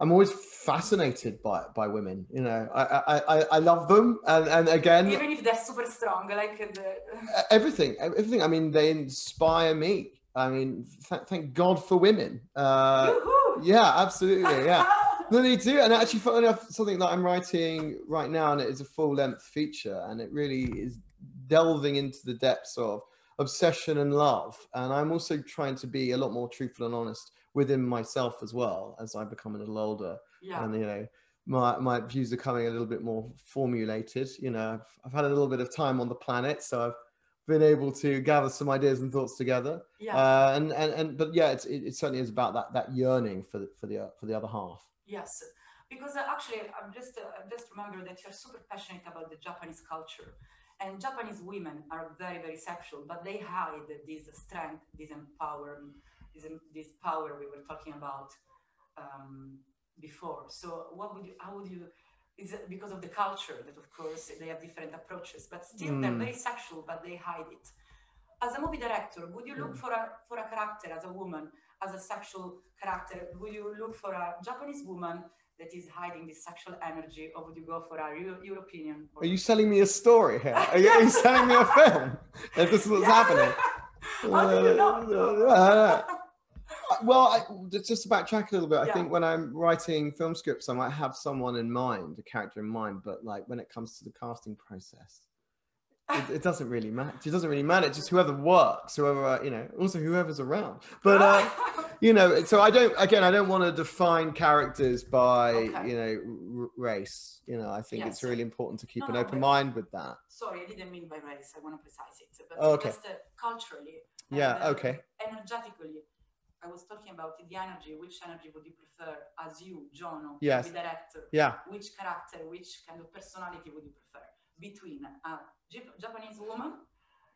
I'm always fascinated by by women. You know, I I, I, I love them, and and again, even if they're super strong, like the, everything, everything. I mean, they inspire me. I mean, th- thank God for women. Uh, yeah, absolutely. Yeah. No, they do. And actually, funny enough, something that I'm writing right now, and it is a full length feature, and it really is delving into the depths of obsession and love. And I'm also trying to be a lot more truthful and honest within myself as well as I become a little older. Yeah. And, you know, my, my views are coming a little bit more formulated. You know, I've, I've had a little bit of time on the planet, so I've been able to gather some ideas and thoughts together. yeah. Uh, and, and, and, but yeah, it's, it, it certainly is about that, that yearning for the, for the, for the other half. Yes, because uh, actually, I'm just uh, I just remember that you're super passionate about the Japanese culture, and Japanese women are very very sexual, but they hide this strength, this empower, this this power we were talking about um, before. So, what would you? How would you? Is it because of the culture that, of course, they have different approaches, but still they're Mm. very sexual, but they hide it. As a movie director, would you look hmm. for a for a character as a woman, as a sexual character? Would you look for a Japanese woman that is hiding this sexual energy, or would you go for a Euro- European? Or... Are you selling me a story here? Are you, are you selling me a film? Is this is what's Yeah. happening? How do you know? Uh, uh, uh, Well, I, just to backtrack a little bit, I Yeah. think when I'm writing film scripts, I might have someone in mind, a character in mind, but like when it comes to the casting process, it, it doesn't really matter. It doesn't really matter. It's just whoever works, whoever uh, you know, also whoever's around. But uh, you know, so I don't. Again, I don't want to define characters by Okay. you know r- race. You know, I think it's really important to keep No, an open mind with that. Sorry, I didn't mean by race. I want to precise it, but okay. just uh, culturally. Yeah. uh, Okay. Energetically, I was talking about the energy. Which energy would you prefer, as you, Jono, Yes. the director? Yeah. Which character, which kind of personality would you prefer between a Jap- Japanese woman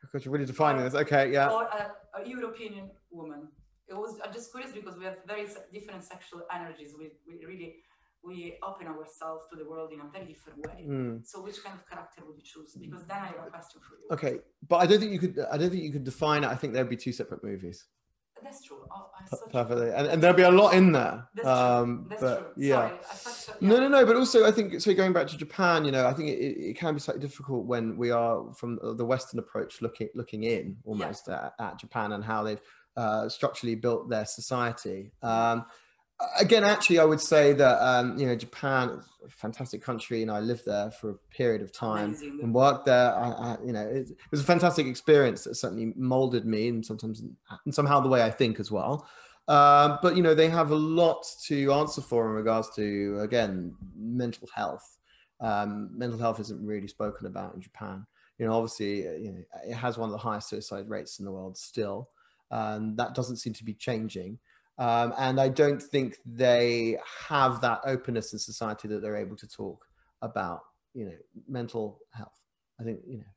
Because you're really defining this. Okay. Yeah. or a, a European woman? It was I'm just curious because we have very different sexual energies. We, we really we open ourselves to the world in a very different way. Mm. So which kind of character would you choose? Because then I have a question for you. Okay, but I don't think you could. I don't think you could define it. I think there'd be two separate movies. That's true. Oh, I P- thought you- Perfectly, and, and there'll be a lot in there. That's um, true. That's but true. yeah. Sorry, I thought, No, no, no. But also, I think so. Going back to Japan, you know, I think it, it can be slightly difficult when we are from the Western approach, looking looking in almost at, at Japan and how they've uh, structurally built their society. Um, again, actually, I would say that um, you know Japan, is a fantastic country, and I lived there for a period of time Amazing. and worked there. I, I, you know, it, it was a fantastic experience that certainly molded me, and sometimes and somehow the way I think as well. Um, but you know, they have a lot to answer for in regards to again mental health. Um, mental health isn't really spoken about in Japan. You know, obviously, uh, you know, it has one of the highest suicide rates in the world still, and that doesn't seem to be changing. Um, and I don't think they have that openness in society that they're able to talk about, you know, mental health. I think, you know,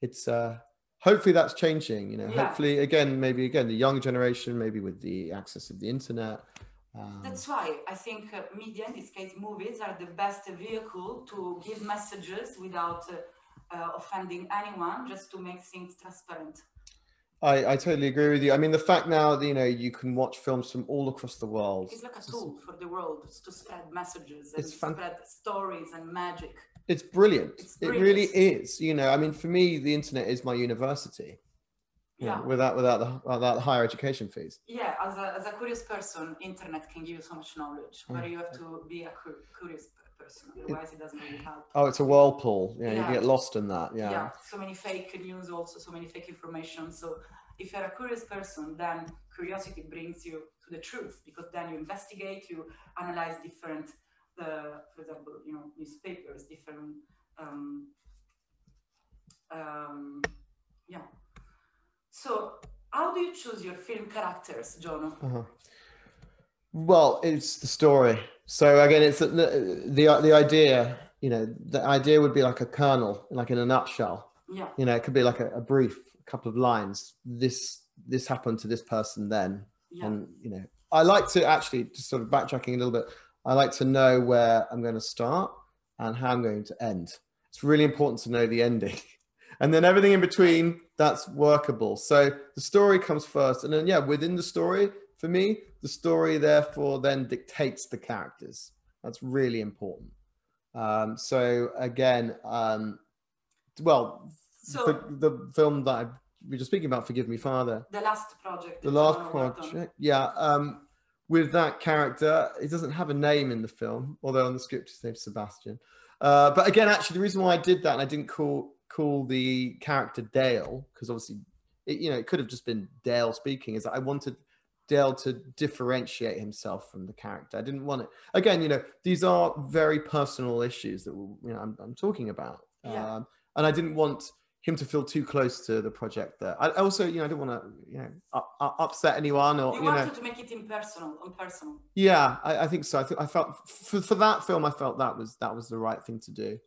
it's uh, hopefully that's changing. You know, Yeah. hopefully again, maybe again the young generation, maybe with the access of the internet. Um, That's why I think uh, media, in this case movies, are the best vehicle to give messages without uh, uh, offending anyone, just to make things transparent. I, I totally agree with you. I mean, the fact now that you know you can watch films from all across the world. It's like a tool for the world to spread messages and fan- spread stories and magic. It's brilliant. It's It really is. You know, I mean, for me, the internet is my university. Yeah. without without the without the higher education fees. Yeah, as a, as a curious person, internet can give you so much knowledge, but Mm. you have to be a cu- curious p- otherwise it doesn't really help. Oh, it's a whirlpool. Yeah, you Yeah. can get lost in that. Yeah. yeah so many fake news also so many fake information so if you're a curious person then curiosity brings you to the truth because then you investigate you analyze different uh, for example you know newspapers different um, um, yeah so how do you choose your film characters jono Uh-huh. Well, it's the story. So again, it's the, the the uh, the idea. You know, the idea would be like a kernel, like in a nutshell. yeah You know, it could be like a, a brief, a couple of lines. This this happened to this person then, yeah and you know, I like to actually just sort of backtracking a little bit. I like to know where I'm going to start and how I'm going to end. It's really important to know the ending, and then everything in between that's workable. So the story comes first, and then yeah, within the story, for me, the story therefore then dictates the characters. That's really important. Um, so again, um, well, So- the, the film that I, we were speaking about, "Forgive Me, Father," the last project the last Jono worked on. project yeah um with that character he doesn't have a name in the film although on the script his name's sebastian uh but again actually the reason why i did that and i didn't call call the character Dale because obviously, it, you know, it could have just been Dale speaking. Is that I wanted Dale to differentiate himself from the character. I didn't want it. Again, you know, these are very personal issues that you know I'm, I'm talking about, Yeah. um, and I didn't want him to feel too close to the project. there. I also, you know, I didn't want to, you know, up, up- upset anyone or You you know. wanted to make it impersonal, impersonal. Yeah, I, I think so. I think I felt for, for that film, I felt that was that was the right thing to do.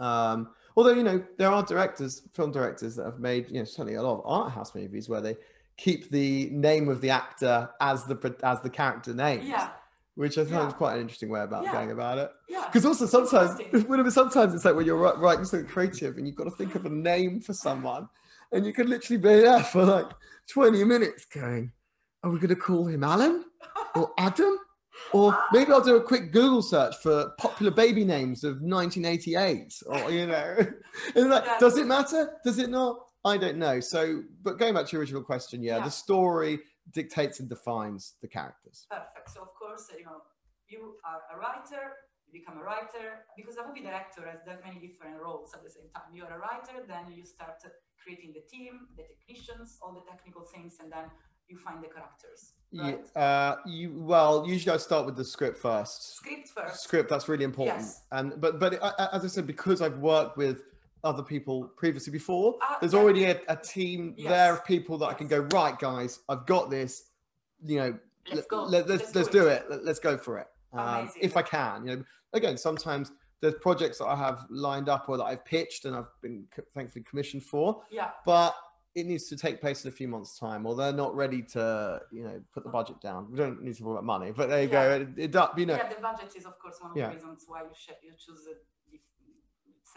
Um, although you know there are directors, film directors that have made you know certainly a lot of art house movies where they keep the name of the actor as the as the character name. Yeah, which I thought Yeah. was quite an interesting way about Yeah. going about it. yeah. Because also sometimes, sometimes it's like when you're writing something creative and you've got to think of a name for someone, and you could literally be there for like 20 minutes going, "Are we going to call him Alan or Adam?" Or maybe I'll do a quick Google search for popular baby names of 1988, or you know, and like, does it matter? Does it not? I don't know. So, but going back to your original question, yeah, Yeah. the story dictates and defines the characters. Perfect. So of course, you know, you are a writer, you become a writer, because a movie director has that many different roles at the same time. You are a writer, then you start creating the team, the technicians, all the technical things, and then you find the characters. Right? Yeah, uh, you well, usually I start with the script first. Script first. Script that's really important. Yes. And but but uh, as I said, because I've worked with other people previously before, Ah, there's yeah. already a, a team Yes. there of people that I can go right, guys. I've got this. You know, Let's let- go. Let, us Let's let's do do it. it. Let, us go for it. Um, if I can, you know, again, sometimes there's projects that I have lined up or that I've pitched and I've been thankfully commissioned for, Yeah, but it needs to take place in a few months' time, or they're not ready to, you know, put the budget down. We don't need to talk about money, but there you Yeah. go. It, it, does- you know, yeah. The budget is of course one of Yeah. the reasons why you sh- you choose uh,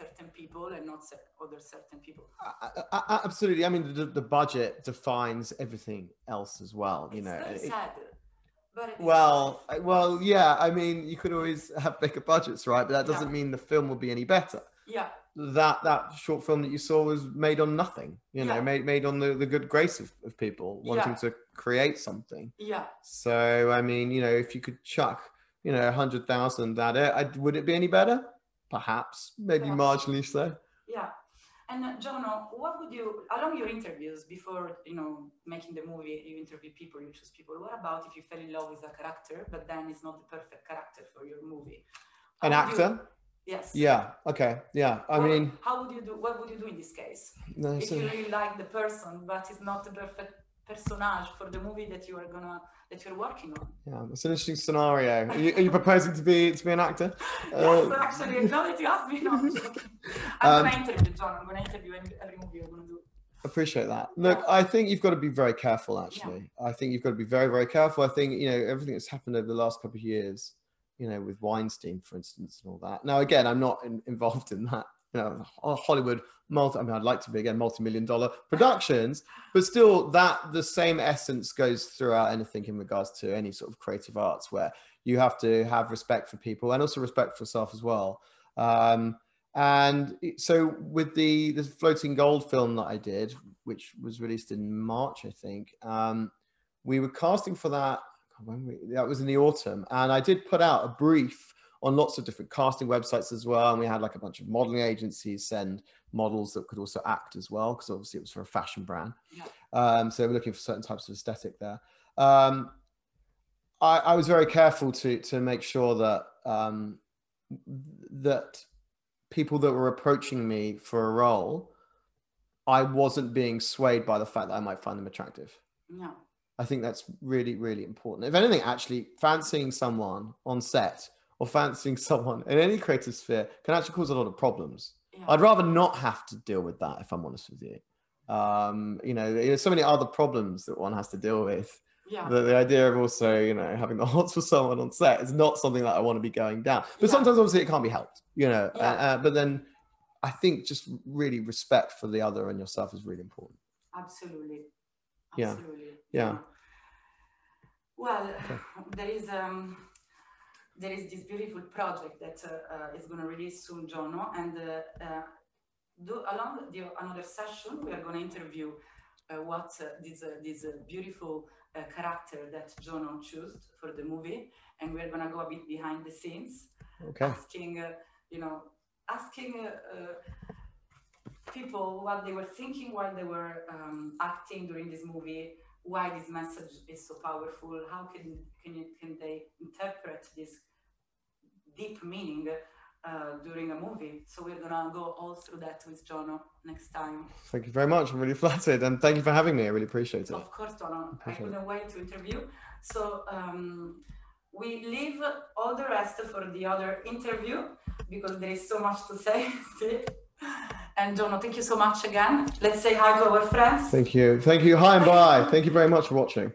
certain people and not other certain people. a- a- absolutely. I mean, the, the budget defines everything else as well. You it's know, very It- sad, but well. Well, yeah. I mean, you could always have bigger budgets, right? But that doesn't mean the film will be any better. yeah, That that short film that you saw was made on nothing. You know, Yeah. made made on the, the good grace of, of people wanting Yeah. to create something. yeah. So I mean, you know, if you could chuck, you know, a hundred thousand at it, I, would it be any better? Perhaps, maybe Perhaps. marginally so. Yeah. And uh, Jono, what would you, along your interviews before, you know, making the movie, you interview people, you choose people. What about if you fell in love with a character, but then it's not the perfect character for your movie? How An would you- actor? yes. Yeah. Okay. Yeah. I What- mean, how would you do, what would you do in this case? no, If so- you really like the person, but it's not the perfect personage for the movie that you are gonna, that you're working on. Yeah, it's an interesting scenario. Are you, are you proposing to be to be an actor? yes, Uh, actually, now that you asked me, no, I'm. I'm Um, gonna interview John. I'm gonna interview every, movie you're gonna do. appreciate that. Look, Yeah. I think you've got to be very careful. Actually, I think you've got to be very, very careful. I think you know everything that's happened over the last couple of years. You know, with Weinstein, for instance, and all that. Now, again, I'm not in, involved in that. You know, Hollywood multi. I mean, I'd like to be again multi-million dollar productions, but still, that the same essence goes throughout anything in regards to any sort of creative arts, where you have to have respect for people and also respect for yourself as well. Um, and so with the the floating gold film that I did, which was released in March, I think, um, we were casting for that. When we, that was in the autumn, and I did put out a brief on lots of different casting websites as well. And we had like a bunch of modeling agencies send models that could also act as well, because obviously it was for a fashion brand. Yeah. Um, so we're looking for certain types of aesthetic there. Um, I, I was very careful to to make sure that um, that people that were approaching me for a role, I wasn't being swayed by the fact that I might find them attractive. No. I think that's really, really important. If anything, actually, fancying someone on set or fancying someone in any creative sphere can actually cause a lot of problems. Yeah. I'd rather not have to deal with that, if I'm honest with you. Um, you know, there's so many other problems that one has to deal with. yeah. The, the idea of also, you know, having the hots for someone on set is not something that I want to be going down. But Yeah. sometimes, obviously, it can't be helped. You know, uh, Yeah. uh, but then I think just really respect for the other and yourself is really important. Absolutely. Yeah. Absolutely. Yeah. Well, there is um, there is this beautiful project that uh, uh, is going to release soon, Jono, and uh, uh, do along the another session we are going to interview uh, what uh, this uh, this uh, beautiful uh, character that Jono chose for the movie, and we are going to go a bit behind the scenes, Okay. asking uh, you know asking people what they were thinking while they were um, acting during this movie, why this message is so powerful, how can can you, can they interpret this deep meaning uh, during a movie. So we're gonna go all through that with Jono next time. Thank you very much. I'm really flattered, and thank you for having me. I really appreciate it. Of course, Jono. I Appreciate couldn't wait to interview. So um, we leave all the rest for the other interview because there is so much to say. And Jono, thank you so much again. Let's say hi to our friends. Thank you. Thank you. Hi and bye. Thank you very much for watching.